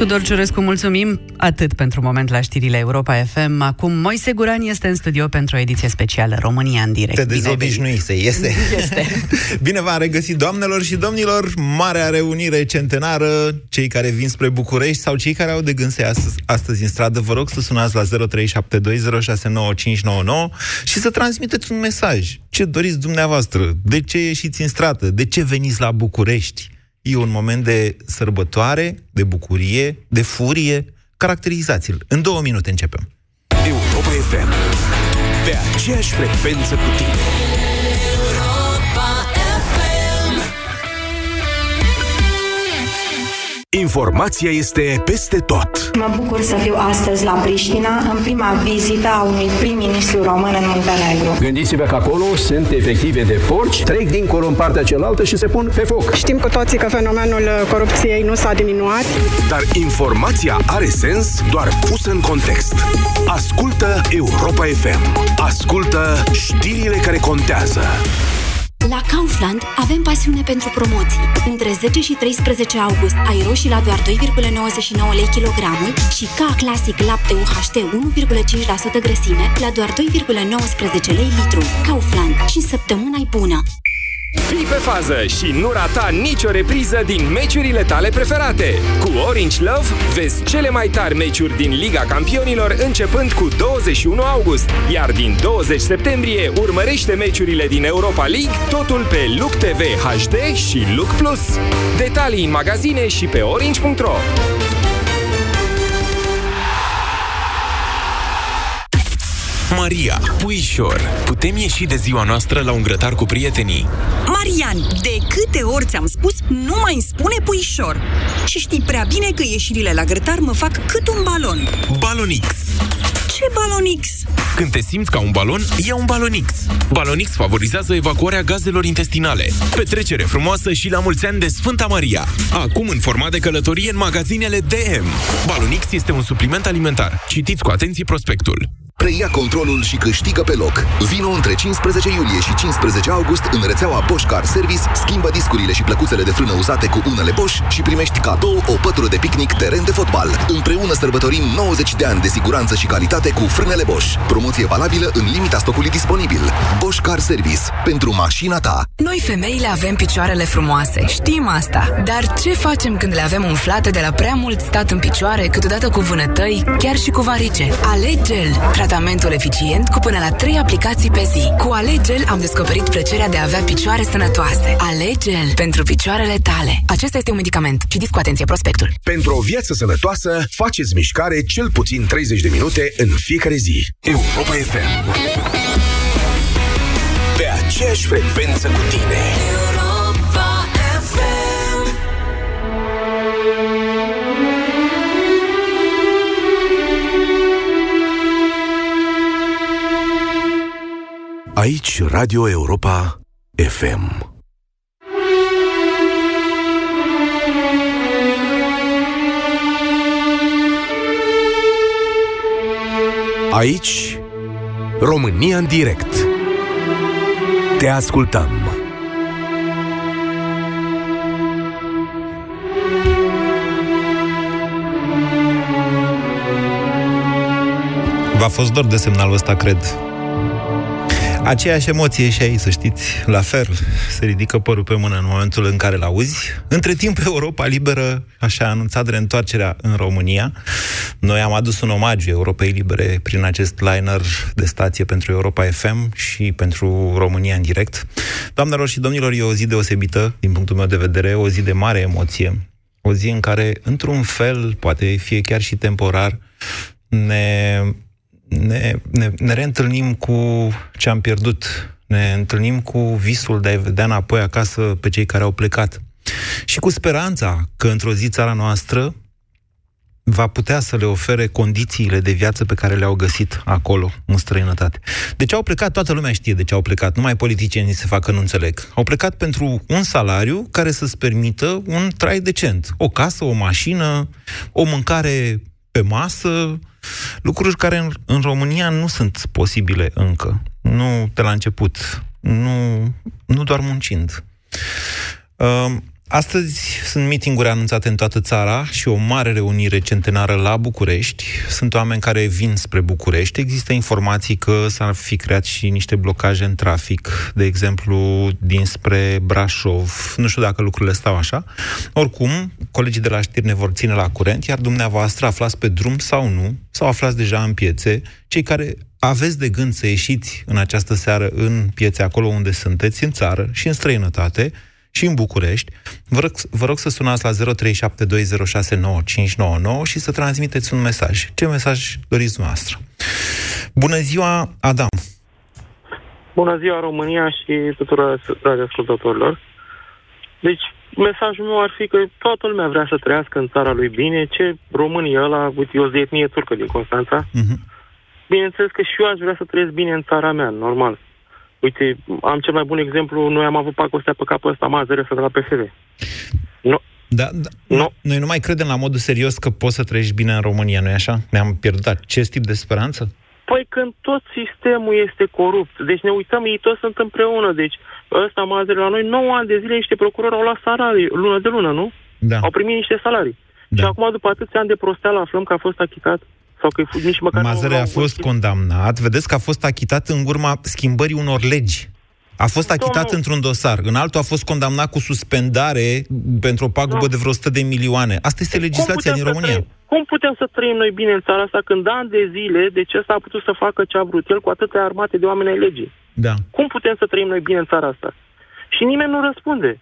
Tudor Ciurescu, mulțumim atât pentru moment la știrile Europa FM. Acum Moise Guran este în studio pentru o ediție specială România în direct. Te dezobișnuise, este. Este. Bine v-am regăsit, doamnelor și domnilor, marea reunire centenară, cei care vin spre București sau cei care au de gând să astăzi, astăzi în stradă, vă rog să sunați la 0372069599 și să transmiteți un mesaj. Ce doriți dumneavoastră? De ce ieșiți în stradă? De ce veniți la București? E un moment de sărbătoare, de bucurie, de furie. Caracterizați-l. În două minute începem. Europa FM. Pe aceeași frecvență cu tine. Informația este peste tot. Mă bucur să fiu astăzi la Priștina, în prima vizită a unui prim-ministru român în Muntenegru. Gândiți-vă că acolo sunt efective de porci, trec dincolo în partea cealaltă și se pun pe foc. Știm cu toții că fenomenul corupției nu s-a diminuat. Dar informația are sens doar pusă în context. Ascultă Europa FM. Ascultă știrile care contează. La Kaufland avem pasiune pentru promoții. Între 10 și 13 august ai roșii la doar 2,99 lei kilogramul și ca clasic lapte UHT 1,5% grăsime la doar 2,19 lei litru. Kaufland. Și săptămâna bună! Fii pe fază și nu rata nicio repriză din meciurile tale preferate. Cu Orange Love vezi cele mai tari meciuri din Liga Campionilor începând cu 21 august, iar din 20 septembrie urmărește meciurile din Europa League, totul pe Look TV HD și Look Plus. Detalii în magazine și pe orange.ro. Maria, puișor, putem ieși de ziua noastră la un grătar cu prietenii? Marian, de câte ori ți-am spus, nu mai îmi spune puișor. Și știi prea bine că ieșirile la grătar mă fac cât un balon. Balonix. Ce balonix? Când te simți ca un balon, ia un Balonix. Balonix favorizează evacuarea gazelor intestinale. Petrecere frumoasă și la mulți ani de Sfânta Maria. Acum în format de călătorie în magazinele DM. Balonix este un supliment alimentar. Citiți cu atenție prospectul. Preia controlul și câștigă pe loc. Vino între 15 iulie și 15 august în rețeaua Bosch Car Service, schimbă discurile și plăcuțele de frână uzate cu unele Bosch și primești cadou o pătură de picnic teren de fotbal. Împreună sărbătorim 90 de ani de siguranță și calitate cu frânele Bosch. Promoție valabilă în limita stocului disponibil. Bosch Car Service. Pentru mașina ta. Noi femeile avem picioarele frumoase, știm asta. Dar ce facem când le avem umflate de la prea mult stat în picioare, câteodată cu vânătăi, chiar și cu varice? Alegel, tratamentul eficient cu până la 3 aplicații pe zi. Cu Alegel am descoperit plăcerea de a avea picioare sănătoase. Alegel pentru picioarele tale. Acesta este un medicament. Citiți cu atenție prospectul. Pentru o viață sănătoasă, faceți mișcare cel puțin 30 de minute în fiecare zi. Europa FM. Pe aceeași frecvență cu tine. Aici Radio Europa FM. Aici România în direct. Te ascultăm. V-a fost dor de semnalul ăsta, cred. Aceeași emoție și aici, să știți, la fel, se ridică părul pe mână în momentul în care l-auzi. Între timp, Europa Liberă așa a anunțat reîntoarcerea în România. Noi am adus un omagiu Europei Libere prin acest liner de stație pentru Europa FM și pentru România în direct. Doamnelor și domnilor, e o zi deosebită, din punctul meu de vedere, o zi de mare emoție. O zi în care, într-un fel, poate fie chiar și temporar, ne ne, ne, ne reîntâlnim cu ce am pierdut, ne întâlnim cu visul de a vedea înapoi acasă pe cei care au plecat. Și cu speranța că într-o zi țara noastră va putea să le ofere condițiile de viață pe care le-au găsit acolo, în străinătate. De ce au plecat? Toată lumea știe de ce au plecat. Numai politicienii se facă, nu înțeleg. Au plecat pentru un salariu care să-ți permită un trai decent. O casă, o mașină, o mâncare pe masă, lucruri care în, în România nu sunt posibile încă. Nu de la început. Nu, nu doar muncind. Uh, Astăzi sunt mitinguri anunțate în toată țara și o mare reunire centenară la București. Sunt oameni care vin spre București. Există informații că s-ar fi creat și niște blocaje în trafic, de exemplu, dinspre Brașov. Nu știu dacă lucrurile stau așa. Oricum, colegii de la știri ne vor ține la curent, iar dumneavoastră aflați pe drum sau nu, sau aflați deja în piețe, cei care aveți de gând să ieșiți în această seară în piețe acolo unde sunteți, în țară și în străinătate, și în București. Vă rog, vă rog să sunați la 0372069599 și să transmiteți un mesaj. Ce mesaj doriți dumneavoastră? Bună ziua, Adam! Bună ziua, România și tuturor ascultătorilor. Deci, mesajul meu ar fi că toată lumea vrea să trăiască în țara lui bine. Ce românii ăla, uite, eu de etnie turcă din Constanța, uh-huh. bineînțeles că și eu aș vrea să trăiesc bine în țara mea, normal. Uite, am cel mai bun exemplu, noi am avut pacul ăsta pe capul ăsta, Mazăre, să de la PSV. Nu. Da, da. No. Noi nu mai credem la modul serios că poți să trăiești bine în România, nu-i așa? Ne-am pierdut. Ce tip de speranță? Păi când tot sistemul este corupt, deci ne uităm, ei toți sunt împreună, deci ăsta Mazăre la noi, 9 ani de zile niște procurori au luat salarii, lună de lună, nu? Da. Au primit niște salarii. Da. Și acum, după atâția ani de prosteală, aflăm că a fost achitat. Sau că nici măcar Mazăre a fost un... condamnat, vedeți că a fost achitat în urma schimbării unor legi. A fost achitat Domnul... într-un dosar, în altul a fost condamnat cu suspendare pentru o pagubă da. de vreo 100 de milioane. Asta este legislația din România. Trăim, cum putem să trăim noi bine în țara asta când ani de zile, de ce s-a putut să facă ce a vrut el cu atâtea armate de oameni ai legii? Da. Cum putem să trăim noi bine în țara asta? Și nimeni nu răspunde.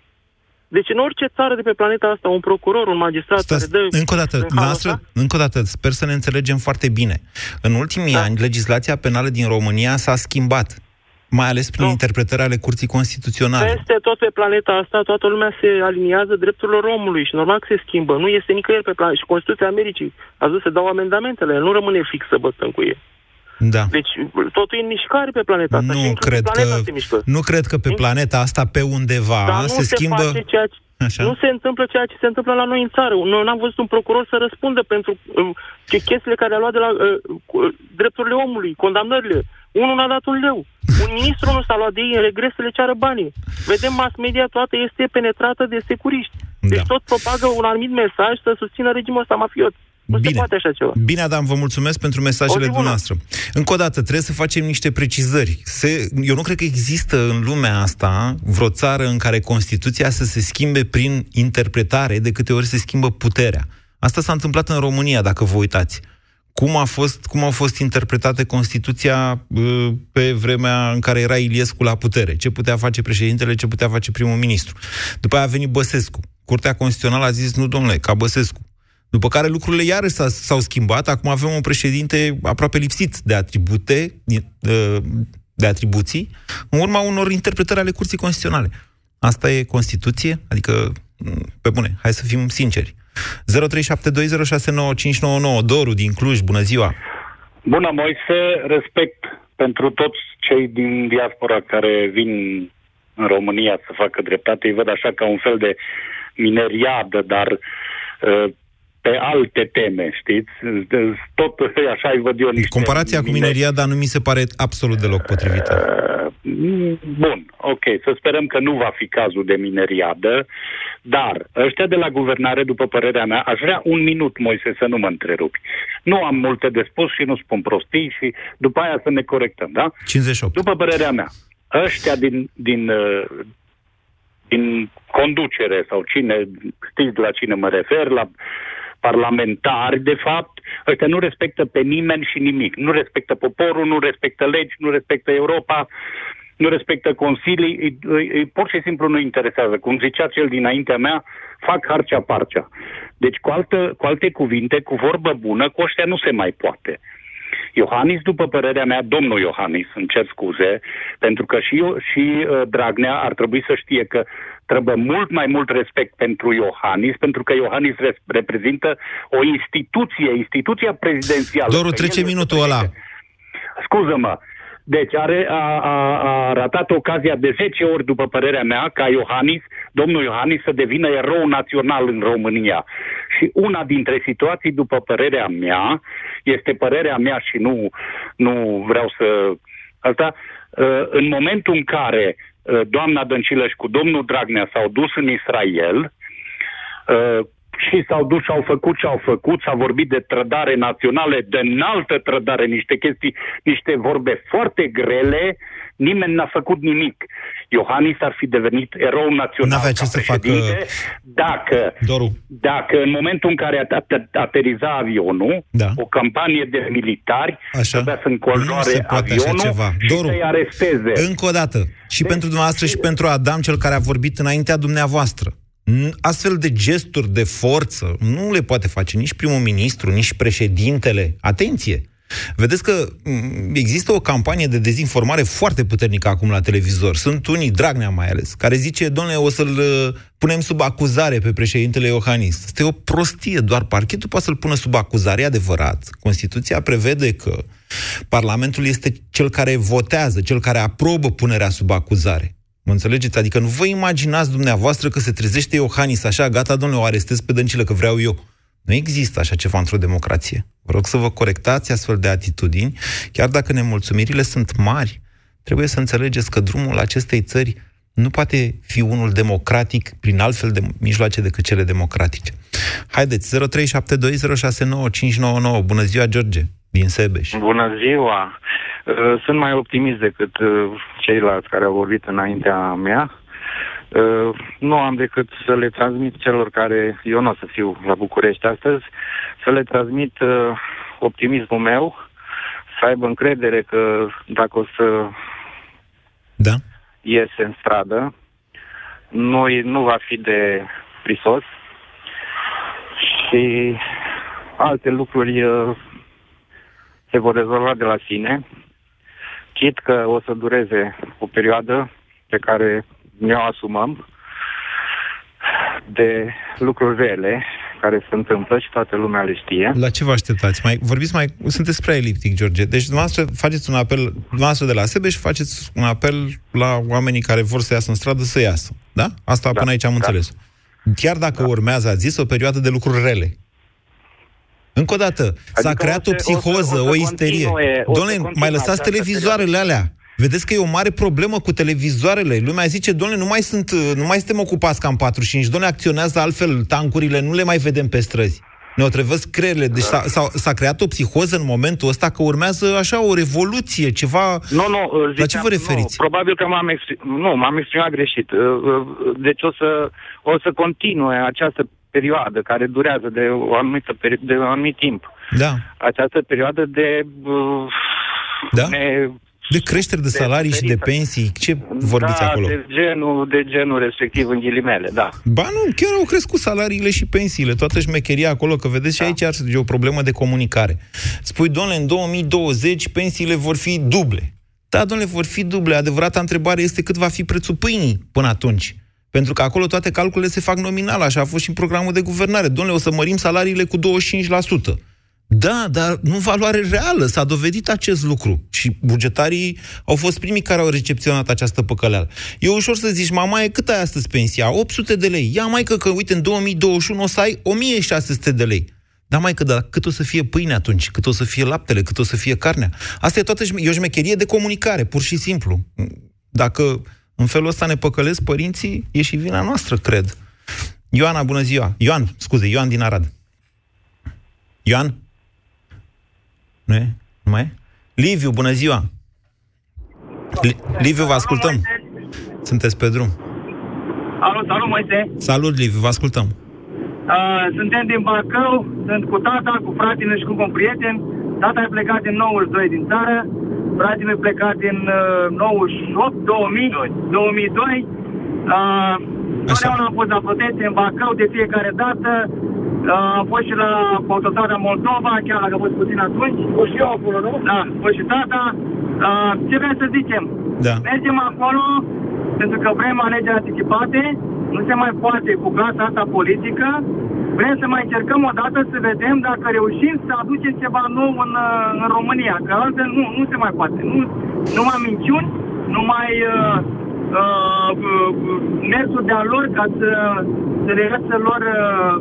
Deci în orice țară de pe planeta asta, un procuror, un magistrat Stați, care dă... Încă o dată, noastră, încă o dată, sper să ne înțelegem foarte bine. În ultimii da. ani, legislația penală din România s-a schimbat mai ales prin nu. interpretarea ale curții constituționale. Peste tot pe planeta asta, toată lumea se aliniază drepturilor omului și normal că se schimbă. Nu este nicăieri pe planetă. Și Constituția Americii a zis să dau amendamentele, nu rămâne fix să bătăm cu ei. Da. Deci totul e în mișcare pe planeta asta. Nu cred, că, nu cred că pe planeta asta, pe undeva, Dar se, se schimbă... Face ceea ce, Așa. Nu se întâmplă ceea ce se întâmplă la noi în țară. Noi n-am văzut un procuror să răspundă pentru uh, chestiile care a luat de la uh, uh, drepturile omului, condamnările. Unul n-a dat un leu. Un ministru nu s-a luat de ei în regres să le ceară banii. Vedem mass media toată este penetrată de securiști. Deci da. tot propagă un anumit mesaj să susțină regimul ăsta mafiot. Nu Bine. se poate așa ceva. Bine, Adam, vă mulțumesc pentru mesajele dumneavoastră. Încă o dată, trebuie să facem niște precizări. Se, eu nu cred că există în lumea asta vreo țară în care Constituția să se schimbe prin interpretare de câte ori se schimbă puterea. Asta s-a întâmplat în România, dacă vă uitați. Cum a fost, cum a fost interpretată Constituția uh, pe vremea în care era Iliescu la putere? Ce putea face președintele, ce putea face primul ministru? După aia a venit Băsescu. Curtea Constituțională a zis, nu domnule, ca Băsescu. După care lucrurile iarăși s-au schimbat. Acum avem un președinte aproape lipsit de atribute, de atribuții, în urma unor interpretări ale Curții Constituționale. Asta e Constituție? Adică, pe bune, hai să fim sinceri. 0372069599 Doru din Cluj, bună ziua! Bună, Moise, respect pentru toți cei din diaspora care vin în România să facă dreptate. Îi văd așa ca un fel de mineriadă, dar uh, pe alte teme, știți? Tot așa îi văd eu niște... Comparația cu mineria, dar nu mi se pare absolut deloc potrivită. Uh, bun, ok, să sperăm că nu va fi cazul de mineriadă, dar ăștia de la guvernare, după părerea mea, aș vrea un minut, Moise, să nu mă întrerupi. Nu am multe de spus și nu spun prostii și după aia să ne corectăm, da? 58. După părerea mea, ăștia din, din, uh, din conducere sau cine, știți la cine mă refer, la parlamentari, de fapt, ăștia nu respectă pe nimeni și nimic. Nu respectă poporul, nu respectă legi, nu respectă Europa, nu respectă consilii, îi, îi, îi pur și simplu nu interesează. Cum zicea cel dinaintea mea, fac harcea parcea. Deci, cu, altă, cu alte cuvinte, cu vorbă bună, cu ăștia nu se mai poate. Iohannis, după părerea mea, domnul Iohannis, îmi cer scuze, pentru că și, eu, și uh, Dragnea ar trebui să știe că trebuie mult mai mult respect pentru Iohannis, pentru că Iohannis reprezintă o instituție, instituția prezidențială. Doru, trece minutul ăla. Scuză-mă, deci are, a, a, a ratat ocazia de 10 ori, după părerea mea, ca Iohannis, domnul Iohannis, să devină erou național în România. Și una dintre situații, după părerea mea, este părerea mea și nu, nu vreau să... Asta, ă, în momentul în care ă, doamna Dăncilă și cu domnul Dragnea s-au dus în Israel, Uh, și s-au dus și au făcut ce au făcut, s-a vorbit de trădare națională, de înaltă trădare, niște chestii, niște vorbe foarte grele, nimeni n-a făcut nimic. Iohannis ar fi devenit erou național N-avea ce să facă dacă, Doru. dacă în momentul în care a- a- ateriza avionul, Da. o campanie de militari Așa. trebuia să Nu înconjoare se poate așa avionul ceva. și Doru, să-i aresteze. Încă o dată. Și pentru dumneavoastră și pentru Adam, cel care a vorbit înaintea dumneavoastră. N- Astfel de gesturi de forță nu le poate face nici primul ministru, nici președintele. Atenție! Vedeți că m, există o campanie de dezinformare foarte puternică acum la televizor. Sunt unii, Dragnea mai ales, care zice, domnule, o să-l uh, punem sub acuzare pe președintele Iohannis. Este o prostie, doar parchetul poate să-l pună sub acuzare, e adevărat. Constituția prevede că Parlamentul este cel care votează, cel care aprobă punerea sub acuzare. Mă înțelegeți? Adică nu vă imaginați dumneavoastră că se trezește Iohannis așa, gata, domnule, o arestez pe dăncilă că vreau eu. Nu există așa ceva într-o democrație. Vă rog să vă corectați astfel de atitudini, chiar dacă nemulțumirile sunt mari. Trebuie să înțelegeți că drumul acestei țări nu poate fi unul democratic prin altfel de mijloace decât cele democratice. Haideți, 0372069599. Bună ziua, George, din Sebeș. Bună ziua! Uh, Sunt mai optimist decât uh, ceilalți care au vorbit înaintea mea. Uh, Nu am decât să le transmit celor care, eu nu o să fiu la București astăzi, să le transmit uh, optimismul meu, să aibă încredere că dacă o să da. iese în stradă, nu, nu va fi de prisos și alte lucruri uh, se vor rezolva de la sine, chit că o să dureze o perioadă pe care ne-o asumăm de lucruri rele care se întâmplă și toată lumea le știe. La ce vă așteptați? Mai, vorbiți mai... Sunteți prea eliptic, George. Deci dumneavoastră faceți un apel, dumneavoastră de la Sebeș, faceți un apel la oamenii care vor să iasă în stradă să iasă. Da? Asta da, până aici am da. înțeles. Chiar dacă da. urmează, ați zis, o perioadă de lucruri rele. Încă o dată, adică s-a creat o, se, o psihoză, o, să, o, o isterie. Doamne, mai lăsați televizoarele alea. Vedeți că e o mare problemă cu televizoarele. Lumea zice, domnule, nu mai, sunt, nu mai suntem ocupați ca în 45, domnule, acționează altfel tancurile, nu le mai vedem pe străzi. Ne otrăvesc creierile. Deci s-a, s-a, s-a creat o psihoză în momentul ăsta că urmează așa o revoluție, ceva... Nu, nu, ziceam, La ce vă referiți? Nu, probabil că m-am, exprim, nu, m-am exprimat greșit. Deci o să, o să continue această perioadă care durează de o anumită peri- de un anumit timp. Da. Această perioadă de uh, da? ne de creșteri de salarii de și de pensii? Ce vorbiți da, acolo? De genul, de genul respectiv, în ghilimele, da. Ba nu, chiar au crescut salariile și pensiile, toată șmecheria acolo, că vedeți da. și aici ar e o problemă de comunicare. Spui, domnule, în 2020 pensiile vor fi duble. Da, domnule, vor fi duble. Adevărata întrebare este cât va fi prețul pâinii până atunci. Pentru că acolo toate calculele se fac nominal, așa a fost și în programul de guvernare. Domnule, o să mărim salariile cu 25%. Da, dar nu valoare reală. S-a dovedit acest lucru. Și bugetarii au fost primii care au recepționat această păcăleală. E ușor să zici, mama, e cât ai astăzi pensia? 800 de lei. Ia mai că, că uite, în 2021 o să ai 1600 de lei. Dar mai că, da, cât o să fie pâine atunci? Cât o să fie laptele? Cât o să fie carnea? Asta e toată e o șmecherie de comunicare, pur și simplu. Dacă în felul ăsta ne păcălesc părinții, e și vina noastră, cred. Ioana, bună ziua. Ioan, scuze, Ioan din Arad. Ioan? Nu e? Nu mai e? Liviu, bună ziua! Li- Liviu, vă ascultăm. Sunteți pe drum. Alo, salut, Moise. Salut, Liviu, vă ascultăm. Uh, suntem din Bacău, sunt cu tata, cu fratele și cu un prieten. Tata e plecat din 92 din țară, fratele e plecat din uh, 98, 2000, 2002. Uh, Totdeauna am fost la protecție în Bacău de fiecare dată. Uh, am fost și la autostrada Moldova, chiar dacă a fost puțin atunci. O și eu acolo, nu? Da, fost și tata. Uh, ce vrem să zicem? Da. Mergem acolo pentru că vrem alegeri anticipate. Nu se mai poate cu clasa asta politică. Vrem să mai încercăm o dată să vedem dacă reușim să aducem ceva nou în, în România. Că altfel nu, nu se mai poate. Nu, numai minciuni, numai uh, uh, uh, mersul de-a lor ca să, să le iasă lor uh,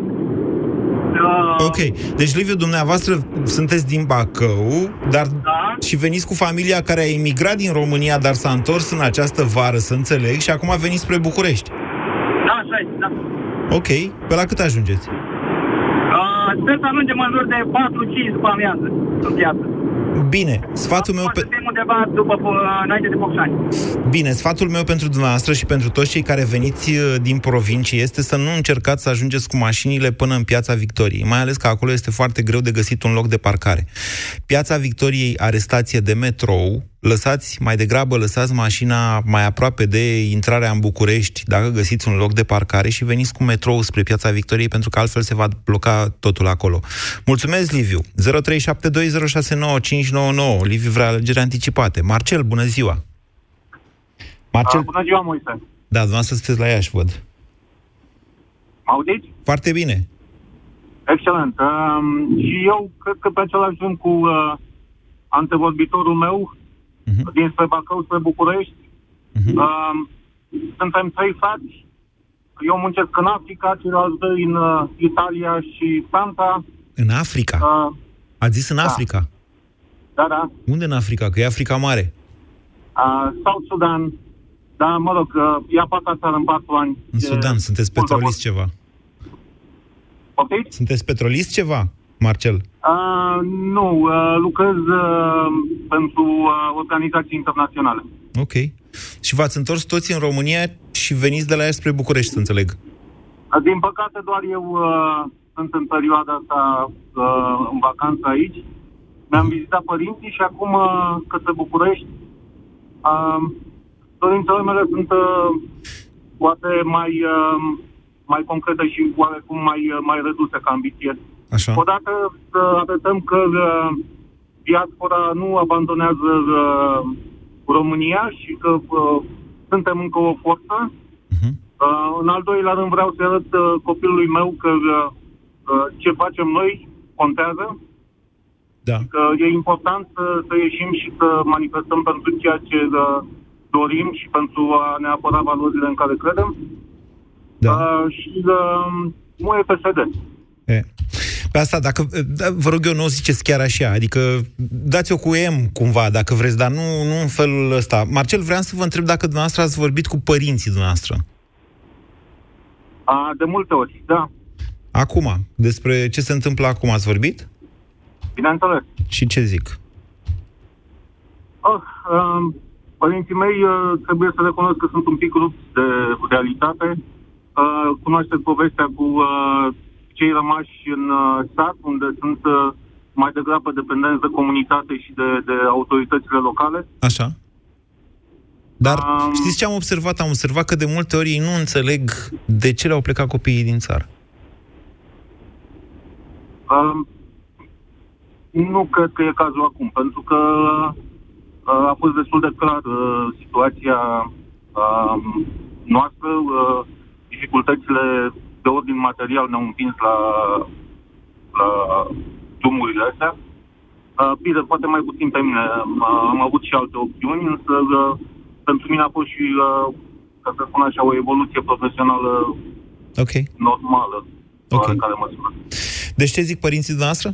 Ok. Deci, Liviu, dumneavoastră sunteți din Bacău, dar da. și veniți cu familia care a emigrat din România, dar s-a întors în această vară, să înțeleg, și acum a venit spre București. Da, așa e, da. Ok. Pe la cât ajungeți? Uh, sper să ajungem în jur de 4-5 după amiază în piață. Bine, sfatul meu... Pe... Suntem undeva după, uh, înainte de Focșani. Bine, sfatul meu pentru dumneavoastră și pentru toți cei care veniți uh, din provincie este să nu încercați să ajungeți cu mașinile până în Piața Victoriei, mai ales că acolo este foarte greu de găsit un loc de parcare. Piața Victoriei are stație de metrou, lăsați, mai degrabă lăsați mașina mai aproape de intrarea în București, dacă găsiți un loc de parcare și veniți cu metrou spre Piața Victoriei, pentru că altfel se va bloca totul acolo. Mulțumesc, Liviu! 0372069599 Liviu vrea alegeri anticipate. Marcel, bună ziua! Marcel... A, bună ziua, Moise! Da, dumneavoastră sunteți la Iași, văd. Auziți? Foarte bine. Excelent. Um, și eu cred că pe același drum cu uh, antevorbitorul meu, uh-huh. dinspre Bacău spre București. Uh-huh. Uh, suntem trei frați. Eu muncesc în Africa, ceilalți doi în uh, Italia și Franța. În Africa? Uh, Ați zis în da. Africa? Da, da. Unde în Africa? Că e Africa Mare. Uh, South Sudan. Da, mă rog, uh, e a patra țară în patru ani. În Sudan, sunteți petrolist ceva. Poftiți? Sunteți petrolist ceva, Marcel? Uh, nu, uh, lucrez uh, pentru uh, organizații internaționale. Ok. Și v-ați întors toți în România și veniți de la ea spre București, să înțeleg. Uh, din păcate, doar eu uh, sunt în perioada asta uh, în vacanță aici. Mi-am vizitat părinții și acum uh, către București. Uh, dorințele mele sunt uh, poate mai, uh, mai concrete și oarecum mai, uh, mai reduse ca ambiție. Așa. Odată să arătăm că uh, diaspora nu abandonează uh, România și că uh, suntem încă o forță. Uh-huh. Uh, în al doilea rând vreau să arăt uh, copilului meu că uh, ce facem noi contează. Da. Că e important să, să ieșim și să manifestăm pentru ceea ce uh, dorim și pentru a ne apăra valorile în care credem. Da. Uh, și uh, nu e PSD. E. Pe asta, dacă, da, vă rog eu, nu o ziceți chiar așa, adică dați-o cu M cumva, dacă vreți, dar nu, nu în felul ăsta. Marcel, vreau să vă întreb dacă dumneavoastră ați vorbit cu părinții dumneavoastră. A, de multe ori, da. Acum, despre ce se întâmplă acum, ați vorbit? Bineînțeles. Și ce zic? Oh, uh, părinții mei uh, trebuie să recunosc că sunt un pic rupți de realitate. Uh, cunoașteți povestea cu uh, cei rămași în uh, sat, unde sunt uh, mai degrabă dependenți de comunitate și de, de autoritățile locale. Așa. Dar um, știți ce am observat? Am observat că de multe ori ei nu înțeleg de ce le-au plecat copiii din țară. Um, nu cred că e cazul acum, pentru că uh, a fost destul de clar uh, situația uh, noastră, uh, dificultățile de ordin material ne-au împins la, la drumurile astea. Uh, bine, poate mai puțin pe mine. Uh, am avut și alte opțiuni, însă uh, pentru mine a fost și, uh, ca să spun așa, o evoluție profesională okay. normală. Okay. Care măsură. Deci ce zic părinții dumneavoastră?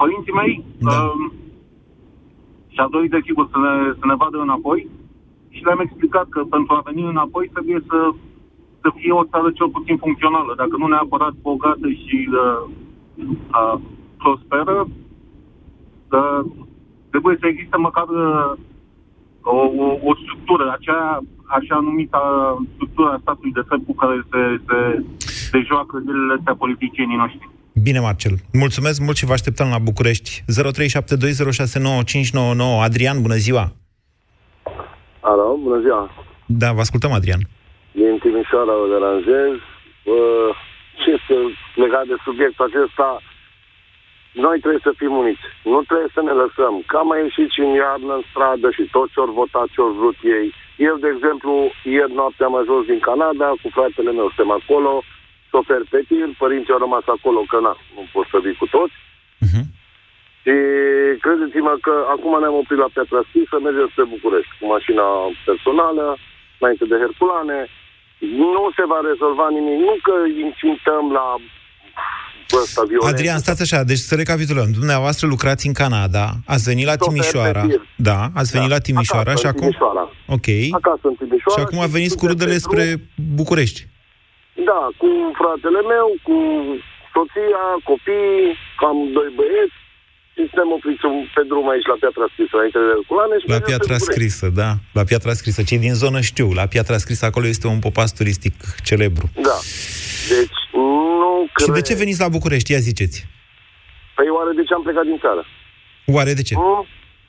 Părinții mei da. uh, și-a dorit de sigur să ne, să ne vadă înapoi și le-am explicat că pentru a veni înapoi trebuie să să fie o țară cel puțin funcțională, dacă nu neapărat bogată și uh, uh, prosperă, uh, trebuie să existe măcar uh, o, o, o structură, acea așa numită structură a statului de drept cu care se, se, se joacă zilele astea politicienii noștri. Bine, Marcel. Mulțumesc mult și vă așteptăm la București. 0372069599. Adrian, bună ziua! Alo, bună ziua! Da, vă ascultăm, Adrian din Timișoara o deranjez. Uh, ce este legat de subiectul acesta? Noi trebuie să fim uniți. Nu trebuie să ne lăsăm. Că am mai ieșit și în iarnă în stradă și toți ori votat ce ori vrut ei. Eu, de exemplu, ieri noapte am ajuns din Canada cu fratele meu, suntem acolo, șofer pe tir, părinții au rămas acolo, că na, nu pot să vii cu toți. Uh-huh. Și credeți-mă că acum ne-am oprit la Piatra Sfântă, mergem spre București cu mașina personală, înainte de Herculane, nu se va rezolva nimic. Nu că incităm la ăsta violență. Adrian, stați așa, deci să recapitulăm. Dumneavoastră lucrați în Canada, ați venit la Timișoara. Da, ați venit da. la Timișoara Acasă, și acum... Timișoara. Ok. Acasă în Timișoara. Și acum a venit cu rudele pe drum. spre București. Da, cu fratele meu, cu soția, copiii, cam doi băieți. Și suntem opriți pe drum aici la Piatra Scrisă, înainte de Herculane. Și La mergem Piatra spre București. Scrisă, da. La Piatra Scrisă. Cei din zonă știu. La Piatra Scrisă acolo este un popas turistic celebru. Da. Deci, nu cred... Și de ce veniți la București? Ia ziceți. Păi oare de ce am plecat din țară? Oare de ce? Nu?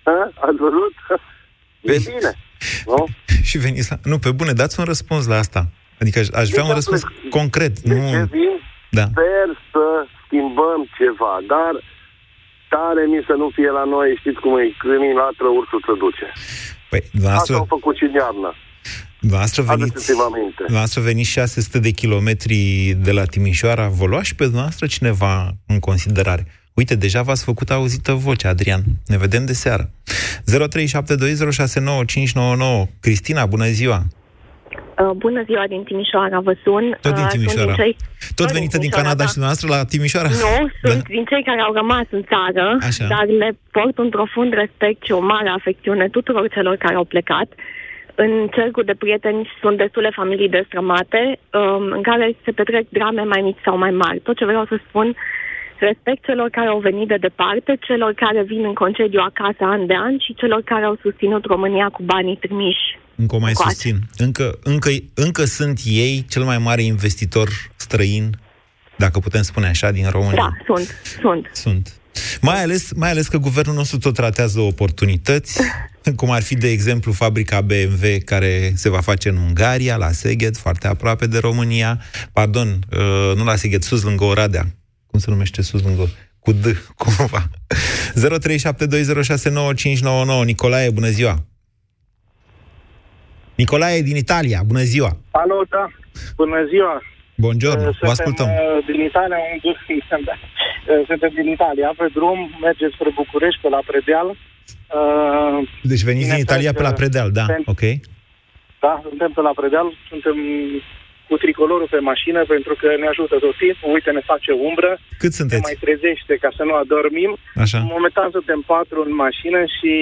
Ha? Ați văzut? De bine. Nu? Și veniți la... Nu, pe bune, dați un răspuns la asta. Adică aș, aș vrea un răspuns concret. De Nu... ce vin? Da. Sper să schimbăm ceva, dar tare mi să nu fie la noi, știți cum e, câinii latră, ursul se duce. Păi, Asta dumneavoastră, au făcut și în iarnă. dumneavoastră veniți, Aduceți-vă aminte. dumneavoastră veniți 600 de kilometri de la Timișoara. Vă lua și pe dumneavoastră cineva în considerare. Uite, deja v-ați făcut auzită vocea, Adrian. Ne vedem de seară. 0372069599. Cristina, bună ziua! Uh, bună ziua din Timișoara, vă sun. Tot din Uh, sunt Timișoara. cei... Tot venită din Timișoara, Canada da. și dumneavoastră la Timișoara? Nu, sunt din cei care au rămas în țară, Așa. dar le port un profund respect și o mare afecțiune tuturor celor care au plecat. În cercul de prieteni sunt destule familii destrămate, um, în care se petrec drame mai mici sau mai mari. Tot ce vreau să spun, respect celor care au venit de departe, celor care vin în concediu acasă an de an și celor care au susținut România cu banii trimiși. Încă o mai Coace. susțin. Încă, încă, încă sunt ei cel mai mare investitor străin, dacă putem spune așa, din România. Da, sunt, sunt. Sunt. Mai ales, mai ales că guvernul nostru tot tratează oportunități, cum ar fi, de exemplu, fabrica BMW care se va face în Ungaria, la Seged, foarte aproape de România. Pardon, uh, nu la Seged, sus lângă Oradea. Cum se numește sus lângă Cu D, cumva. 0372069599. Nicolae, bună ziua! Nicolae din Italia, bună ziua! Alo, da. Bună ziua. Buongiorno, Uh, vă ascultăm. uh, din Italia, un da. Uh, Suntem din Italia, pe drum, mergeți spre București, pe la Predeal. Uh, Deci veniți din Italia pe la Predeal, da, Pentru- ok. Da, suntem pe la Predeal, suntem cu tricolorul pe mașină pentru că ne ajută tot timpul, uite, ne face umbră, Cât ne sunteți? mai trezește ca să nu adormim. Așa. Momentan suntem patru în mașină și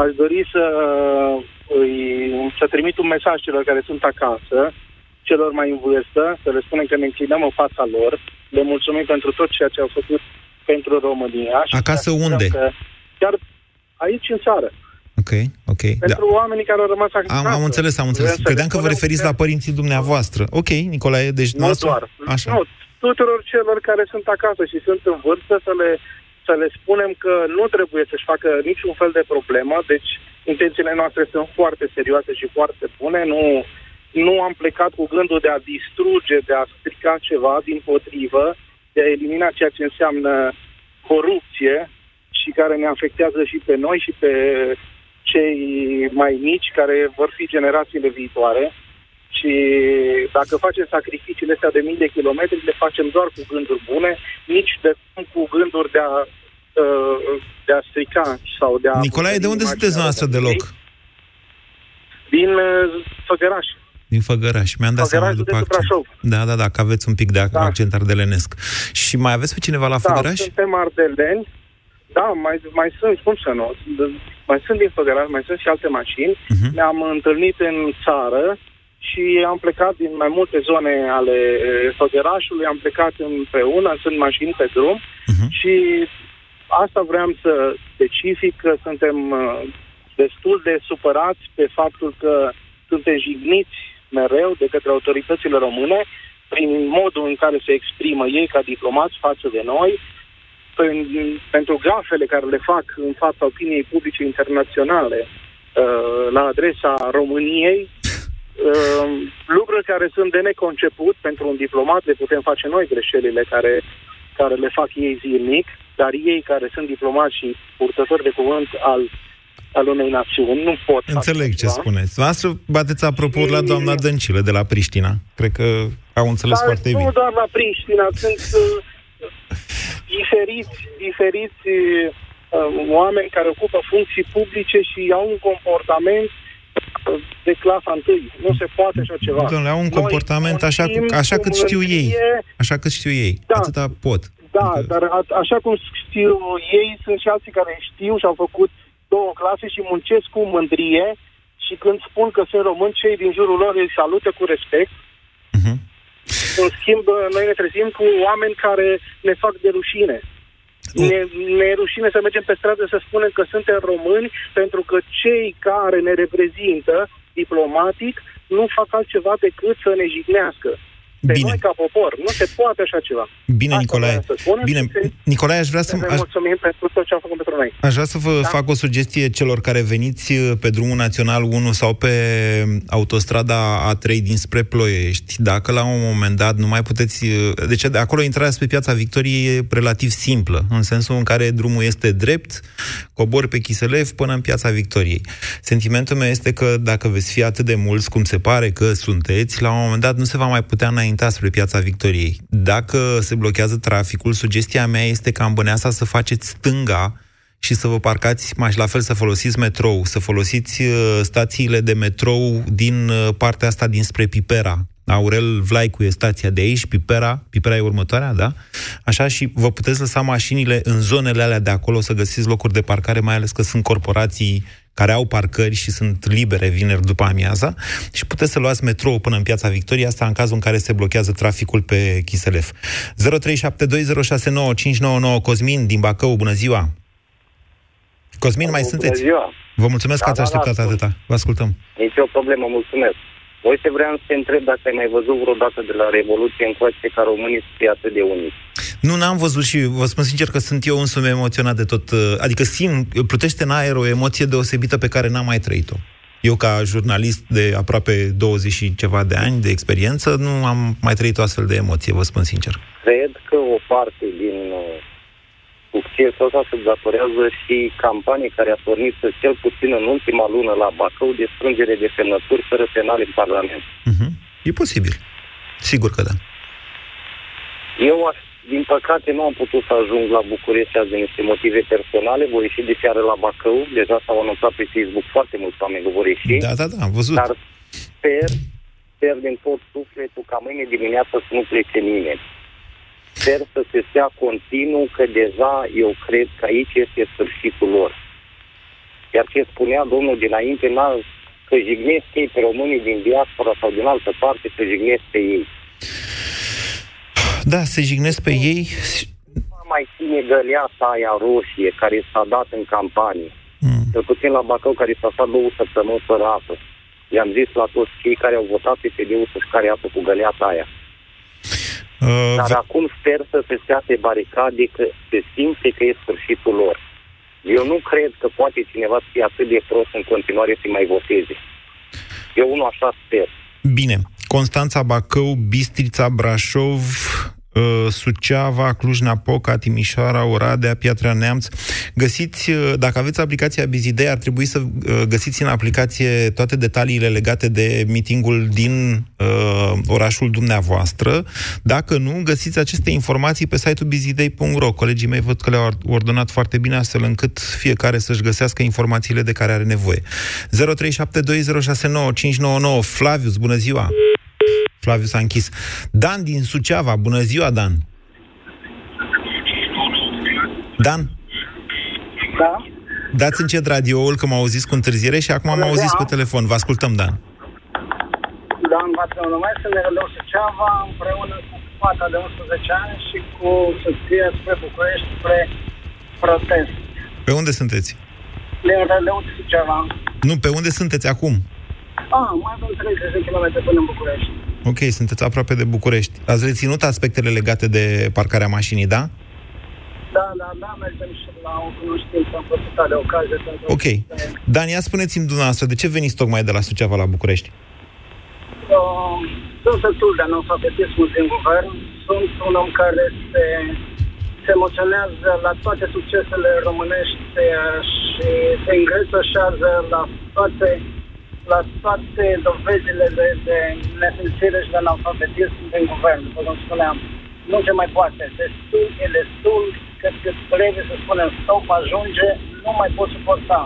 aș dori să, îi, să trimit un mesaj celor care sunt acasă, celor mai în vârstă, să le spunem că ne înclinăm în fața lor, le mulțumim pentru tot ceea ce au făcut pentru România. Și Acasă să unde? Că chiar aici în țară. Ok, ok. Da. Pentru oamenii care au rămas acasă. Am, am înțeles, am înțeles. Vrem să Credeam le că vă spunem referiți că- la părinții dumneavoastră. Ok, Nicolae, deci Nu dumneavoastră... doar. Așa. Nu, tuturor celor care sunt acasă și sunt în vârstă să le, să le spunem că nu trebuie să-și facă niciun fel de problemă, deci intențiile noastre sunt foarte serioase și foarte bune, nu, nu am plecat cu gândul de a distruge, de a strica ceva, din potrivă, de a elimina ceea ce înseamnă corupție și care ne afectează și pe noi și pe cei mai mici, care vor fi generațiile viitoare. Și dacă facem sacrificiile astea de mii de kilometri, le facem doar cu gânduri bune, nici de cum cu gânduri de a, uh, de a strica sau de a... Nicolae, de unde sunteți noastră deloc? Din uh, Făgăraș. Din Făgăraș. Mi-am dat seama Făgăraș, după județul accent. Brașov. Da, da, da, că aveți un pic de da. accent ardelenesc. Și mai aveți pe cineva la Făgăraș? Da, suntem ardeleni. Da, mai, mai sunt, cum să nu, mai sunt din Făgăraș, mai sunt și alte mașini. Mhm. Ne-am întâlnit în țară și am plecat din mai multe zone ale eh, Făgărașului, am plecat împreună, sunt mașini pe drum Mhm. și asta vreau să specific că suntem eh, destul de supărați pe faptul că suntem jigniți mereu de către autoritățile române prin modul în care se exprimă ei ca diplomați față de noi, pen- pentru gafele care le fac în fața opiniei publice internaționale uh, la adresa României, uh, lucruri care sunt de neconceput pentru un diplomat, le putem face noi greșelile care, care le fac ei zilnic, dar ei care sunt diplomați și purtători de cuvânt al, al unei națiuni nu pot face Înțeleg ce ceva. spuneți. Noastră bateți apropo la doamna Dăncilă de la Priștina. Cred că au înțeles Dar foarte nu bine. doar la Priștina, sunt uh, diferiți, diferiți uh, oameni care ocupă funcții publice și au un comportament uh, de clasa întâi. Nu se poate așa ceva. Domnule, au un Noi comportament așa, muncim așa cu cât știu ei. mândrie, Așa cât știu ei. Da. Atâta pot. Da, dar a, așa cum știu ei, sunt și alții care știu și au făcut două clase și muncesc cu mândrie și când spun că sunt români, cei din jurul lor îi salută cu respect. Uh-huh. În schimb, noi ne trezim cu oameni care ne fac de rușine. Ne, ne e rușine să mergem pe stradă să spunem că suntem români pentru că cei care ne reprezintă diplomatic nu fac altceva decât să ne jignească. Pe Bine. noi ca popor. Nu se poate așa ceva. Bine, Nicolae. Bine, Nicolae, aș vrea să... Ne Aș, mulțumim pentru tot ce am făcut pentru noi. Aș vrea să vă da? fac o sugestie celor care veniți uh, pe drumul național 1 sau pe autostrada A3 dinspre Ploiești. Dacă la un moment dat nu mai puteți... uh, Deci de acolo intrarea spre Piața Victoriei e relativ simplă, în sensul în care drumul este drept, cobor pe Chiselev până în Piața Victoriei. Sentimentul meu este că dacă veți fi atât de mulți cum se pare că sunteți, la un moment dat nu se va mai putea înainta spre Piața Victoriei. Dacă se blochează traficul, sugestia mea este ca în Băneasa să faceți stânga și să vă parcați, mai la fel să folosiți metrou, să folosiți uh, stațiile de metrou din uh, partea asta dinspre Pipera. Aurel Vlaicu e stația de aici, Pipera, Pipera e următoarea, da? Așa și vă puteți lăsa mașinile în zonele alea de acolo să găsiți locuri de parcare, mai ales că sunt corporații care au parcări și sunt libere vineri după amiaza și puteți să luați metrou până în Piața Victoriei, asta în cazul în care se blochează traficul pe Chiselef. 0372069599 Cosmin din Bacău, bună ziua! Cosmin, mai sunteți? ziua. Vă mulțumesc Da, că ați da, așteptat da, atâta. Vă ascultăm. Nici o problemă, mulțumesc. Uite, vreau să te întreb dacă ai mai văzut vreodată de la Revoluție încoace ca românii să fie atât de uniți. Nu, n-am văzut și vă spun sincer că sunt eu însumi emoționat de tot. uh, Adică simt, plutește în aer o emoție deosebită pe care n-am mai trăit-o. Eu, ca jurnalist de aproape 20 și ceva de ani de experiență, nu am mai trăit o astfel de emoție, vă spun sincer. Cred că o parte din uh, succesul ăsta se datorează și campanii care a pornit cel puțin în ultima lună la Bacău de strângere de semnături fără penal în Parlament. E posibil. Sigur că da. Eu, aș, din păcate, nu am putut să ajung la București azi din niște motive personale. Voi ieși de seară la Bacău. Deja s-au anunțat pe Facebook foarte mulți oameni că vor ieși. Da, da, da, am văzut. Dar sper, sper din tot sufletul ca mâine dimineață să nu plece nimeni. Sper să se stea continuu că deja eu cred că aici este sfârșitul lor. Iar ce spunea domnul dinainte, n-a, că jignesc ei pe românii din diaspora sau din altă parte, să jignesc pe ei. Da, se jignesc pe ei. Nu mai ține găleata aia roșie care s-a dat în campanie. Mm. Cel puțin la Bacău, care s-a stat două săptămâni fără apă. I-am zis la toți cei care au votat pe PD-ul să-și care apă cu găleata aia. Uh, Dar acum sper să se stea pe baricade că se simte că e sfârșitul lor. Eu nu cred că poate cineva să fie atât de prost în continuare să mai voteze. Eu unul așa sper. Bine. Constanța, Bacău, Bistrița, Brașov, uh, Suceava, Cluj-Napoca, Timișoara, Oradea, Piatra Neamț. Găsiți, uh, dacă aveți aplicația Bizidei, ar trebui să uh, găsiți în aplicație toate detaliile legate de mitingul din uh, orașul dumneavoastră. Dacă nu, găsiți aceste informații pe site-ul bizidei.ro. Colegii mei văd că le-au ordonat foarte bine astfel încât fiecare să-și găsească informațiile de care are nevoie. 0372069599 Flavius, bună ziua! Flavius s-a închis. Dan din Suceava, bună ziua, Dan! Dan? Da? Dați încet radioul, că m-au auzit cu întârziere și acum m-au auzit pe telefon. Vă ascultăm, Dan. Da, în Vață numesc, sunt de Rădău Suceava, împreună cu fata de 11 ani și cu soția spre București, spre protest. Pe unde sunteți? Din Rădău Suceava. Nu, pe unde sunteți acum? Ah, mai avem 30 de km până în București. Ok, sunteți aproape de București. Ați reținut aspectele legate de parcarea mașinii, da? Da, da, da, mergem și la o cunoștință, am profitat de ocazie pentru... Ok. Dan, ia spuneți-mi dumneavoastră, de ce veniți tocmai de la Suceava la București? Uh, sunt destul de analfabetism din guvern. Sunt un om care se, se emoționează la toate succesele românești uh, și se îngrețășează la toate la toate dovezile de, de nesimțire și de analfabetism din guvern, după cum spuneam. Nu se mai poate. Destul e destul, că trebuie să spunem stop, ajunge, nu mai pot suporta.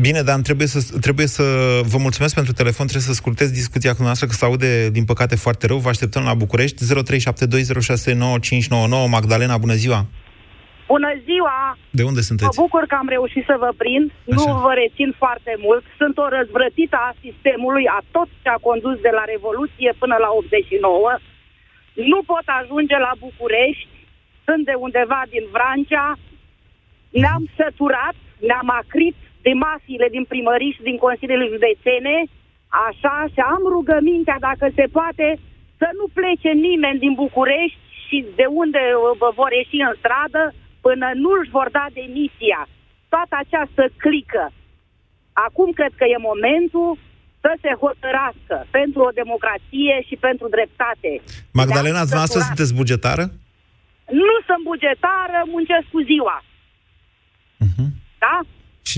Bine, dar trebuie să, trebuie să vă mulțumesc pentru telefon, trebuie să scurtez discuția cu noastră, că se aude, din păcate, foarte rău. Vă așteptăm la București. 0372069599. Magdalena, bună ziua! Bună ziua! De unde Mă sunteți? bucur că am reușit să vă prind. Nu vă rețin foarte mult. Sunt o răzvrătită a sistemului, a tot ce a condus de la Revoluție până la 89. Nu pot ajunge la București. Sunt de undeva din Vrancea. Ne-am săturat, ne-am acrit de masiile din primării și din Consiliile Județene. Așa, și am rugămintea, dacă se poate, să nu plece nimeni din București și de unde uh, vor ieși în stradă până nu își vor da demisia. Toată această clică. Acum cred că e momentul să se hotărască pentru o democrație și pentru dreptate. Magdalena, Ne-am dumneavoastră săturat. sunteți bugetară? Nu sunt bugetară, muncesc cu ziua. Da?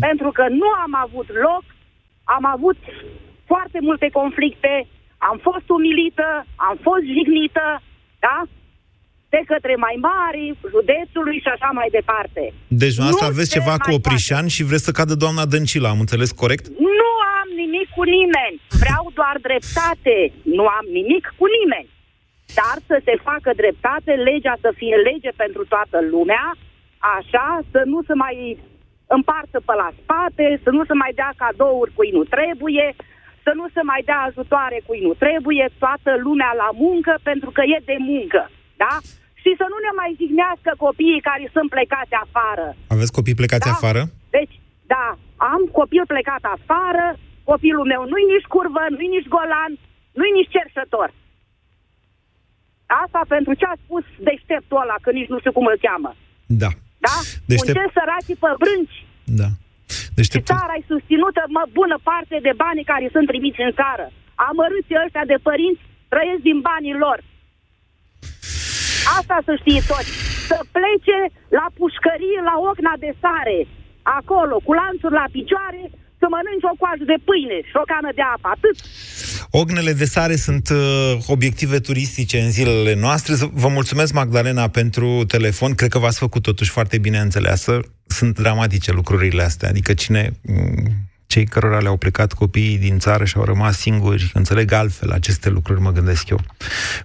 Pentru că nu am avut loc, am avut foarte multe conflicte, am fost umilită, am fost jignită, da? De către mai mari, județului și așa mai departe. Deci dumneavoastră Nu aveți se ceva mai cu Oprișan și vreți să cadă doamna Dăncilă, am înțeles corect? Nu am nimic cu nimeni. Vreau doar dreptate. Nu am nimic cu nimeni. Dar să se facă dreptate, legea să fie lege pentru toată lumea, așa, să nu se mai împartă pe la spate, să nu se mai dea cadouri cui nu trebuie, să nu se mai dea ajutoare cui nu trebuie, toată lumea la muncă, pentru că e de muncă. Da? Și să nu ne mai jignească copiii care sunt plecați afară. Aveți copii plecați Da. afară? Deci, da, am copil plecat afară, copilul meu nu-i nici curvă, nu-i nici golan, nu-i nici cerșător. Asta pentru ce a spus deșteptul ăla, că nici nu știu cum îl cheamă. Da. Da? Deștept- Muncesc săracii pe brânci. Da. Și Deștept... țara e susținută mă, bună parte de banii care sunt trimiți în țară. Amărâții ăștia de părinți trăiesc din banii lor. Asta să știe toți. Să plece la pușcărie, la ocna de sare, acolo, cu lanțuri la picioare, să mănânci o coajă de pâine și o cană de apă. Atât. Ognele de sare sunt uh, obiective turistice în zilele noastre. Z- Vă mulțumesc, Magdalena, pentru telefon. Cred că v-ați făcut totuși foarte bine înțeleasă. Sunt dramatice lucrurile astea. Adică cine, mm, cei cărora le-au plecat copiii din țară și au rămas singuri, înțeleg altfel aceste lucruri, mă gândesc eu.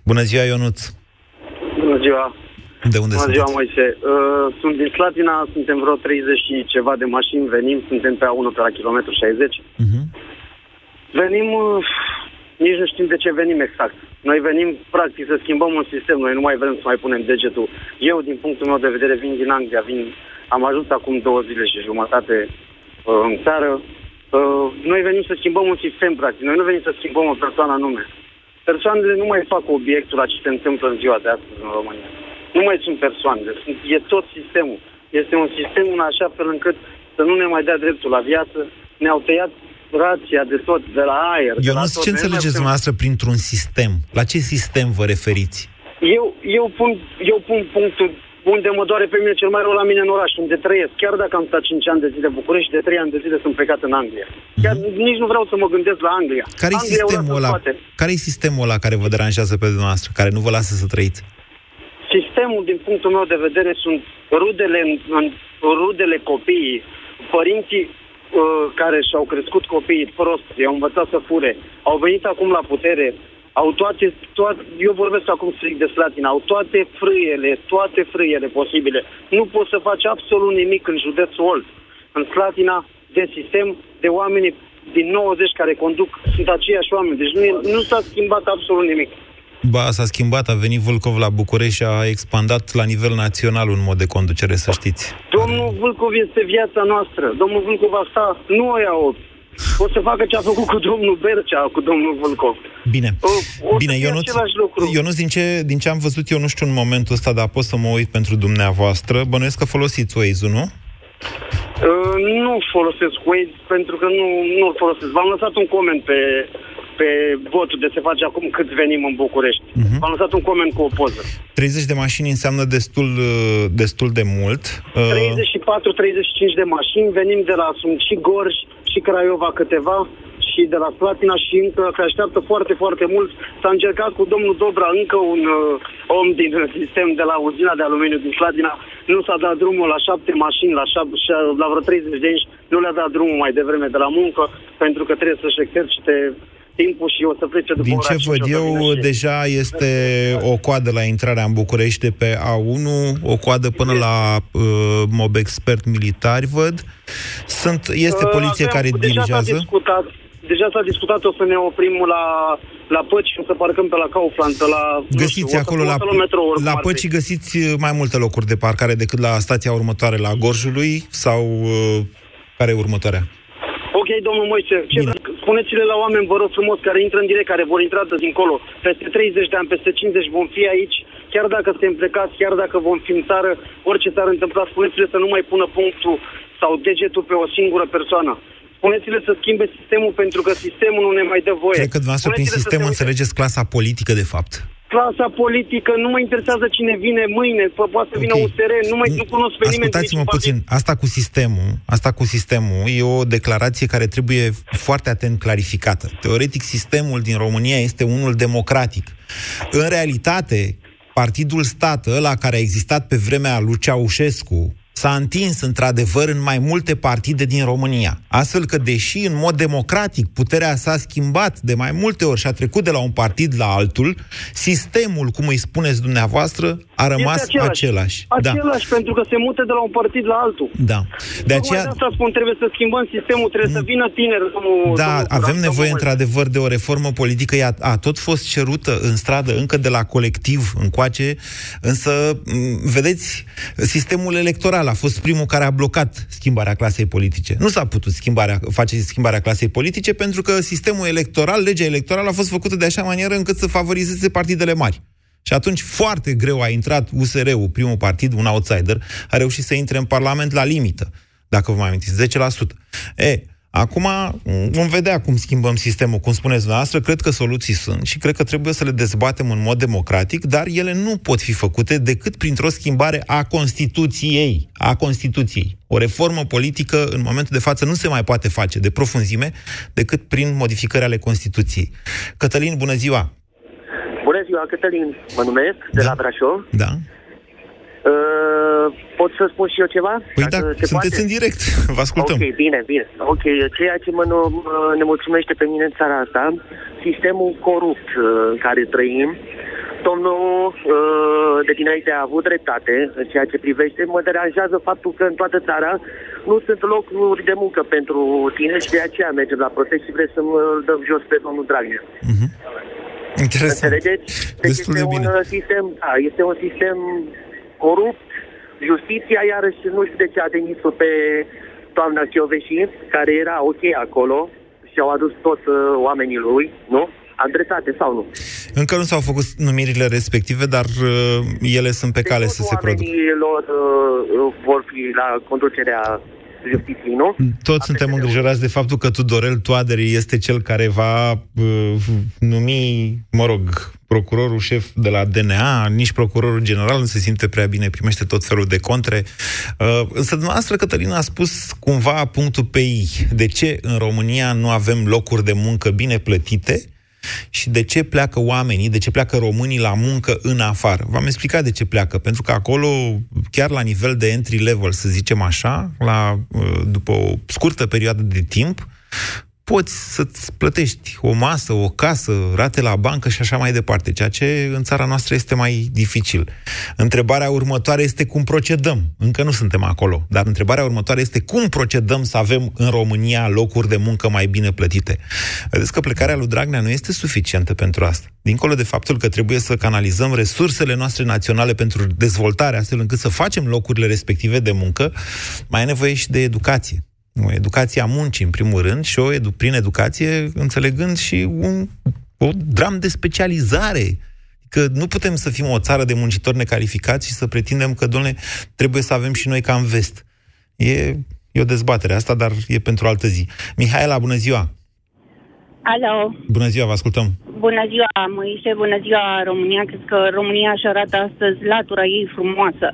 Bună ziua, Ionuț! Bună ziua! De unde Bună sunteți? ziua, Moise. Uh, sunt din Slatina, suntem vreo 30 și ceva de mașini, venim, suntem pe A1 pe la kilometru 60. Venim, uh, nici nu știm de ce venim exact. Noi venim, practic, să schimbăm un sistem, noi nu mai vrem să mai punem degetul. Eu, din punctul meu de vedere, vin din Anglia, vin, am ajuns acum două zile și jumătate uh, în țară. Uh, noi venim să schimbăm un sistem, practic. Noi nu venim să schimbăm o persoană anume. Persoanele nu mai fac obiectul la ce se întâmplă în ziua de astăzi în România. Nu mai sunt persoanele, sunt, e tot sistemul. Este un sistem în așa fel încât să nu ne mai dea dreptul la viață. Ne-au tăiat rația de tot, de la aer. de Eu la nu tot. știu ce Noi nu mai înțelegeți putem- dumneavoastră printr-un sistem. La ce sistem vă referiți? Eu, eu, pun, eu pun punctul unde mă doare pe mine cel mai rău la mine în oraș, unde trăiesc. Chiar dacă am stat 5 ani de zile în București, de 3 ani de zile sunt plecat în Anglia. Chiar nici nu vreau să mă gândesc la Anglia. Mhm. Care e Anglia sistemul o lasă ăla? în spate. Care e sistemul ăla care vă deranjează pe dumneavoastră, care nu vă lasă să trăiți? Sistemul, din punctul meu de vedere, sunt rudele, în, rudele copiii, părinții uh, care și-au crescut copiii prost, i-au învățat să fure, au venit acum la putere, au toate, toate, eu vorbesc acum strict de Slatina, au toate frâiele, toate frâiele posibile. Nu poți să faci absolut nimic în județul Olt. În Slatina, de sistem, de oameni din 90 care conduc, sunt aceiași oameni. Deci nu, e, nu s-a schimbat absolut nimic. Ba, s-a schimbat, a venit Vâlcov la București și a expandat la nivel național un mod de conducere, să știți. Domnul Vâlcov este viața noastră. Domnul Vâlcov asta nu o ia o... O să facă ce a făcut cu domnul Bercea, cu domnul Vâlcov. Bine. O, o Bine, să fie Ionuț, același lucru. Ionuț din, ce, din ce am văzut eu, nu știu în momentul ăsta, dar pot să mă uit pentru dumneavoastră. Bănuiesc că folosiți Waze-ul, nu? Uh, nu folosesc Waze pentru că nu, nu folosesc. V-am lăsat un coment pe, pe votul de se face acum cât venim în București. Mhm. V-am lăsat un coment cu o poză. 30 de mașini înseamnă destul, uh, destul de mult. Uh, 34-35 de mașini, venim de la, sunt și Gorj, și Craiova câteva, și de la Slatina și încă se așteaptă foarte, foarte mult. S-a încercat cu domnul Dobra, încă un uh, om din uh, sistem de la uzina de aluminiu din Slatina. Nu s-a dat drumul la șapte mașini, la, șap- șa- la vreo 30 de inci, nu le-a dat drumul mai devreme de la muncă, pentru că trebuie să-și exercite timpul și o să plece după Din oraș ce 5 văd o să eu, vină și- deja este o coadă la intrarea în București de pe A1, o coadă până la uh, Mob Expert Militari, văd. Sunt, este Uh, poliție avem- care deja s-a dirigează? discutat, deja s-a discutat, o să ne oprim la, la Păci, o să parcăm pe la Kaufland, pe la... nu Găsiți știu, o să- acolo o la, să luăm metroul, la cum ar fi. Păcii găsiți uh, mai multe locuri de parcare decât la stația următoare, la Gorjului sau uh, care e următoarea? Ok, domnul Moise, ce spuneți-le la oameni, vă rog frumos, care intră în direct, care vor intra de dincolo. Peste 30 de ani, peste 50 vom fi aici, chiar dacă suntem plecați, chiar dacă vom fi în țară, orice s-ar întâmpla, spuneți-le să nu mai pună punctul sau degetul pe o singură persoană. Spuneți-le să schimbe sistemul pentru că sistemul nu ne mai dă voie. Cred că dumneavoastră prin Spuneți-le să sistem se uite- înțelegeți clasa politică, de fapt. Clasa politică, nu mă interesează cine vine mâine, po- poate să vină USR, nu mai nu cunosc pe nimeni. din Ascultați-mă niciun partid. puțin, asta cu sistemul, asta cu sistemul e o declarație care trebuie foarte atent clarificată. Teoretic, sistemul din România este unul democratic. În realitate, partidul stat, ăla care a existat pe vremea lui Ceaușescu, s-a întins într-adevăr în mai multe partide din România. Astfel că, deși în mod democratic puterea s-a schimbat de mai multe ori și a trecut de la un partid la altul, sistemul, cum îi spuneți dumneavoastră, a rămas Este același. același. Da. Același, pentru că se mută de la un partid la altul. Da. De Tocmai aceea, de asta spun, trebuie să schimbăm sistemul, trebuie să vină tineri. Domnul, da, domnul avem Curat, nevoie domnul într-adevăr de o reformă politică. Ea a tot fost cerută în stradă încă de la colectiv încoace, însă, m, vedeți, sistemul electoral a fost primul care a blocat schimbarea clasei politice. Nu s-a putut schimbarea, face schimbarea clasei politice pentru că sistemul electoral, legea electorală a fost făcută de așa manieră încât să favorizeze partidele mari. Și atunci foarte greu a intrat USR-ul, primul partid, un outsider, a reușit să intre în Parlament la limită, dacă vă mai amintiți, 10%. E, acum vom vedea cum schimbăm sistemul, cum spuneți dumneavoastră, cred că soluții sunt și cred că trebuie să le dezbatem în mod democratic, dar ele nu pot fi făcute decât printr-o schimbare a Constituției. A Constituției. O reformă politică, în momentul de față, nu se mai poate face de profunzime decât prin modificări ale Constituției. Cătălin, bună ziua! Bună ziua, Cătălin, mă numesc, de la Brașov. Da. Uh, pot să spun și eu ceva? Păi da, Dacă se sunteți poate? în direct, vă ascultăm. Ok, bine, bine. Ok, ceea ce mă nu- mă nemulțumește pe mine în țara asta, sistemul corupt uh, în care trăim, domnul uh, de dinainte a avut dreptate în ceea ce privește. Mă deranjează faptul că în toată țara nu sunt locuri de muncă pentru tine și de aceea mergem la protest și vrem să-l dăm jos pe domnul Dragnea. Interesant. Înțelegeți? Deci Destul este de bine. un uh, sistem, da, este un sistem corupt, justiția iarăși nu știu de ce a demis-o pe doamna Chioveși, care era ok acolo și au adus tot uh, oamenii lui, nu? Am dreptate sau nu? Încă nu s-au făcut numirile respective, dar uh, ele sunt pe cale să se producă. Oamenii lor uh, vor fi la conducerea justiției, nu? Toți suntem îngrijorați de faptul că Tudorel Toaderi este cel care va uh, numi, mă rog, procurorul șef de la DNA, nici procurorul general nu se simte prea bine, primește tot felul de contre. Uh, însă dumneavoastră, Cătălina, a spus cumva punctul pe I. De ce în România nu avem locuri de muncă bine plătite? Și de ce pleacă oamenii, de ce pleacă românii la muncă în afară. V-am explicat de ce pleacă, pentru că acolo, chiar la nivel de entry level, să zicem așa, la, după o scurtă perioadă de timp, poți să-ți plătești o masă, o casă, rate la bancă și așa mai departe, ceea ce în țara noastră este mai dificil. Întrebarea următoare este cum procedăm. Încă nu suntem acolo, dar întrebarea următoare este cum procedăm să avem în România locuri de muncă mai bine plătite. Vedeți că plecarea lui Dragnea nu este suficientă pentru asta. Dincolo de faptul că trebuie să canalizăm resursele noastre naționale pentru dezvoltare, astfel încât să facem locurile respective de muncă, mai e nevoie și de educație o educație a muncii, în primul rând, și o edu- prin educație înțelegând și un, o dram de specializare. Că nu putem să fim o țară de muncitori necalificați și să pretindem că, domnule, trebuie să avem și noi ca în vest. E, e o dezbatere asta, dar e pentru altă zi. Mihaela, bună ziua! Alo, Bună ziua, vă ascultăm! bună ziua, Moise, bună ziua, România. Cred că România își arată astăzi latura ei frumoasă.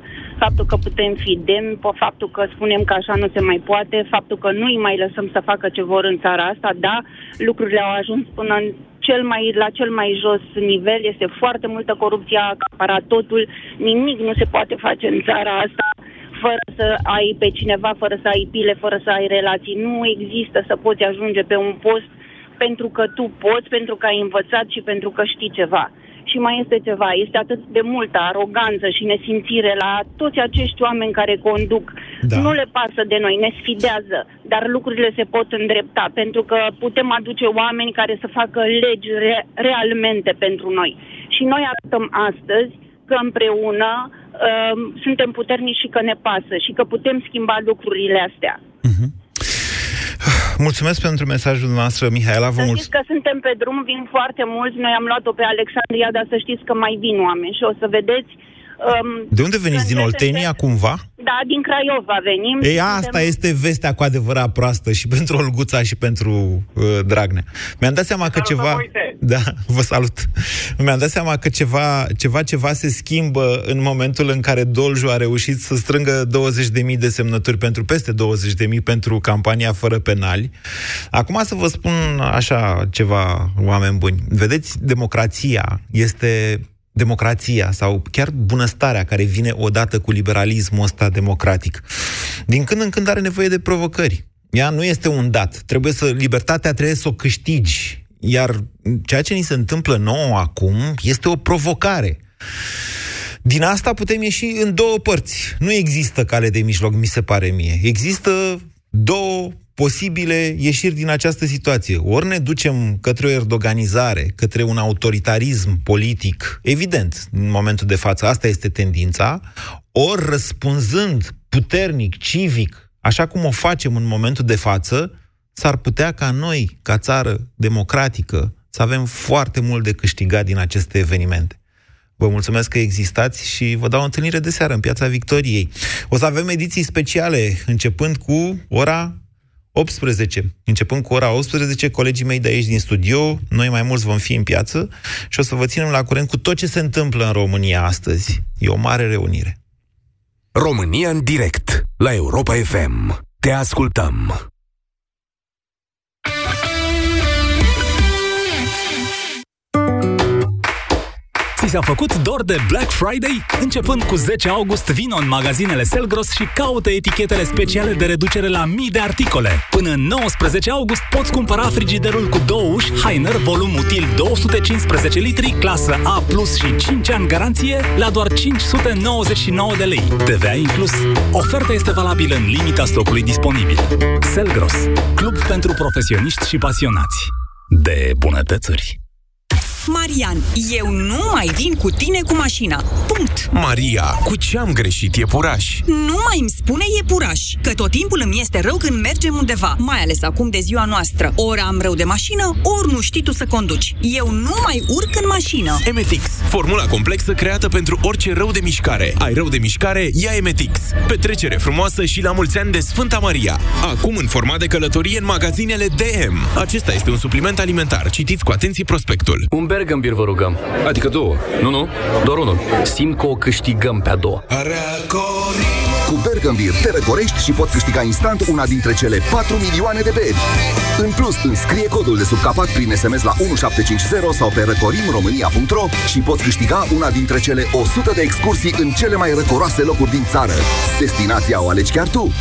Faptul că putem fi demni, pe faptul că spunem că așa nu se mai poate, faptul că nu îi mai lăsăm să facă ce vor în țara asta, da, lucrurile au ajuns până în cel mai, la cel mai jos nivel, este foarte multă corupție, a acaparat totul, nimic nu se poate face în țara asta fără să ai pe cineva, fără să ai pile, fără să ai relații. Nu există să poți ajunge pe un post pentru că tu poți, pentru că ai învățat și pentru că știi ceva. Și mai este ceva, este atât de multă aroganță și nesimțire la toți acești oameni care conduc. Da. Nu le pasă de noi, ne sfidează, dar lucrurile se pot îndrepta, pentru că putem aduce oameni care să facă legi re- realmente pentru noi. Și noi arătăm astăzi că împreună uh, suntem puternici și că ne pasă și că putem schimba lucrurile astea. Mulțumesc pentru mesajul noastră, Mihaela. Vă Să mulțumesc. știți că suntem pe drum, vin foarte mulți. Noi am luat-o pe Alexandria, dar să știți că mai vin oameni și o să vedeți. Um, De unde veniți? Din Oltenia, cumva? Da, din Craiova venim. Ei, Suntem- asta este vestea cu adevărat proastă și pentru Olguța și pentru uh, Dragnea. Mi-am dat seama că ceva... Da, vă salut. Mi-am dat seama că ceva, ceva, ceva se schimbă în momentul în care Dolju a reușit să strângă 20.000 de semnături pentru peste 20.000 pentru campania fără penali. Acum să vă spun așa ceva, oameni buni. Vedeți, democrația este democrația sau chiar bunăstarea care vine odată cu liberalismul ăsta democratic. Din când în când are nevoie de provocări. Ea nu este un dat. Trebuie să, libertatea trebuie să o câștigi. Iar ceea ce ni se întâmplă nouă acum este o provocare. Din asta putem ieși în două părți. Nu există cale de mijloc, mi se pare mie. Există două posibile ieșiri din această situație. Ori ne ducem către o erdoganizare, către un autoritarism politic, evident, în momentul de față, asta este tendința, ori răspunzând puternic, civic, așa cum o facem în momentul de față, s-ar putea ca noi, ca țară democratică, să avem foarte mult de câștigat din aceste evenimente. Vă mulțumesc că existați și vă dau o întâlnire de seară în Piața Victoriei. O să avem ediții speciale, începând cu ora 18. Începând cu ora 18, colegii mei de aici din studio, noi mai mulți vom fi în piață și o să vă ținem la curent cu tot ce se întâmplă în România astăzi. E o mare reunire. România în direct la Europa FM. Te ascultăm. Ți s-a făcut dor de Black Friday? Începând cu 10 august, vino în magazinele Selgros și caută etichetele speciale de reducere la mii de articole. Până în 19 august poți cumpăra frigiderul cu două uși Heiner volum util 215 litri, clasă A+, și 5 ani garanție, la doar 599 de lei. TVA inclus. Oferta este valabilă în limita stocului disponibil. Selgros, club pentru profesioniști și pasionați de bunătățuri. Marian, eu nu mai vin cu tine cu mașina. Punct. Maria, cu ce am greșit iepuraș? Nu mai îmi spune iepuraș, că tot timpul îmi este rău când mergem undeva, mai ales acum de ziua noastră. Ori am rău de mașină, ori nu știi tu să conduci. Eu nu mai urc în mașină. Emetix, formula complexă creată pentru orice rău de mișcare. Ai rău de mișcare? Ia Emetix. Petrecere frumoasă și la mulți ani de Sfânta Maria. Acum în format de călătorie în magazinele DM. Acesta este un supliment alimentar. Citiți cu atenție prospectul. Un Bergambir vă rugăm. Adică două. Nu, nu, doar unul. Simt că o câștigăm pe a doua. Cu Bergambir te răcorești și poți câștiga instant una dintre cele 4 milioane de beri. În plus, înscrie codul de sub capac prin SMS la 1750 sau pe răcorimromânia.ro și poți câștiga una dintre cele 100 de excursii în cele mai răcoroase locuri din țară. Destinația o alegi chiar tu.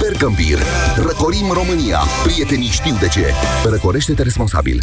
Bergambir. Răcorim România. Prietenii știu de ce. Răcorește-te responsabil.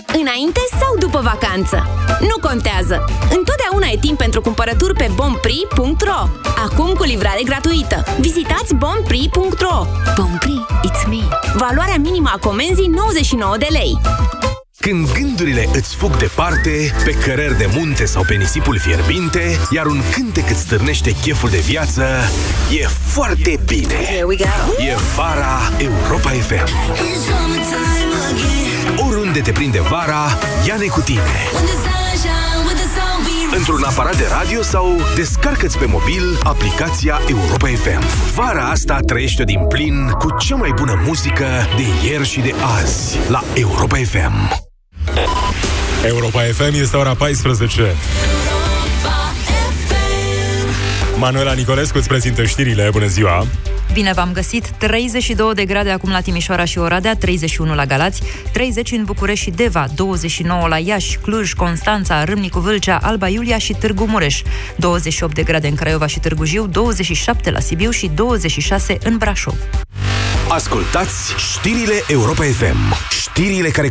Înainte sau după vacanță? Nu contează! Întotdeauna e timp pentru cumpărături pe bompri.ro Acum cu livrare gratuită. Vizitați bompri.ro Bompri, it's me. Valoarea minimă a comenzii 99 de lei. Când gândurile îți fug departe, pe cărări de munte sau pe nisipul fierbinte, iar un cântec îți stârnește cheful de viață, e foarte bine. Here we go. E vara Europa FM. Oriunde te prinde vara, ia-ne cu tine. Într-un aparat de radio sau descarcă-ți pe mobil aplicația Europa FM. Vara asta trăiește din plin cu cea mai bună muzică de ieri și de azi la Europa FM. Europa FM este ora 14. Manuela Nicolescu îți prezintă știrile. Bună ziua! Bine v-am găsit! 32 de grade acum la Timișoara și Oradea, 31 la Galați, 30 în București și Deva, 29 la Iași, Cluj, Constanța, Râmnicu Vâlcea, Alba Iulia și Târgu Mureș, 28 de grade în Craiova și Târgu Jiu, 27 la Sibiu și 26 în Brașov. Ascultați știrile Europa FM. Știrile care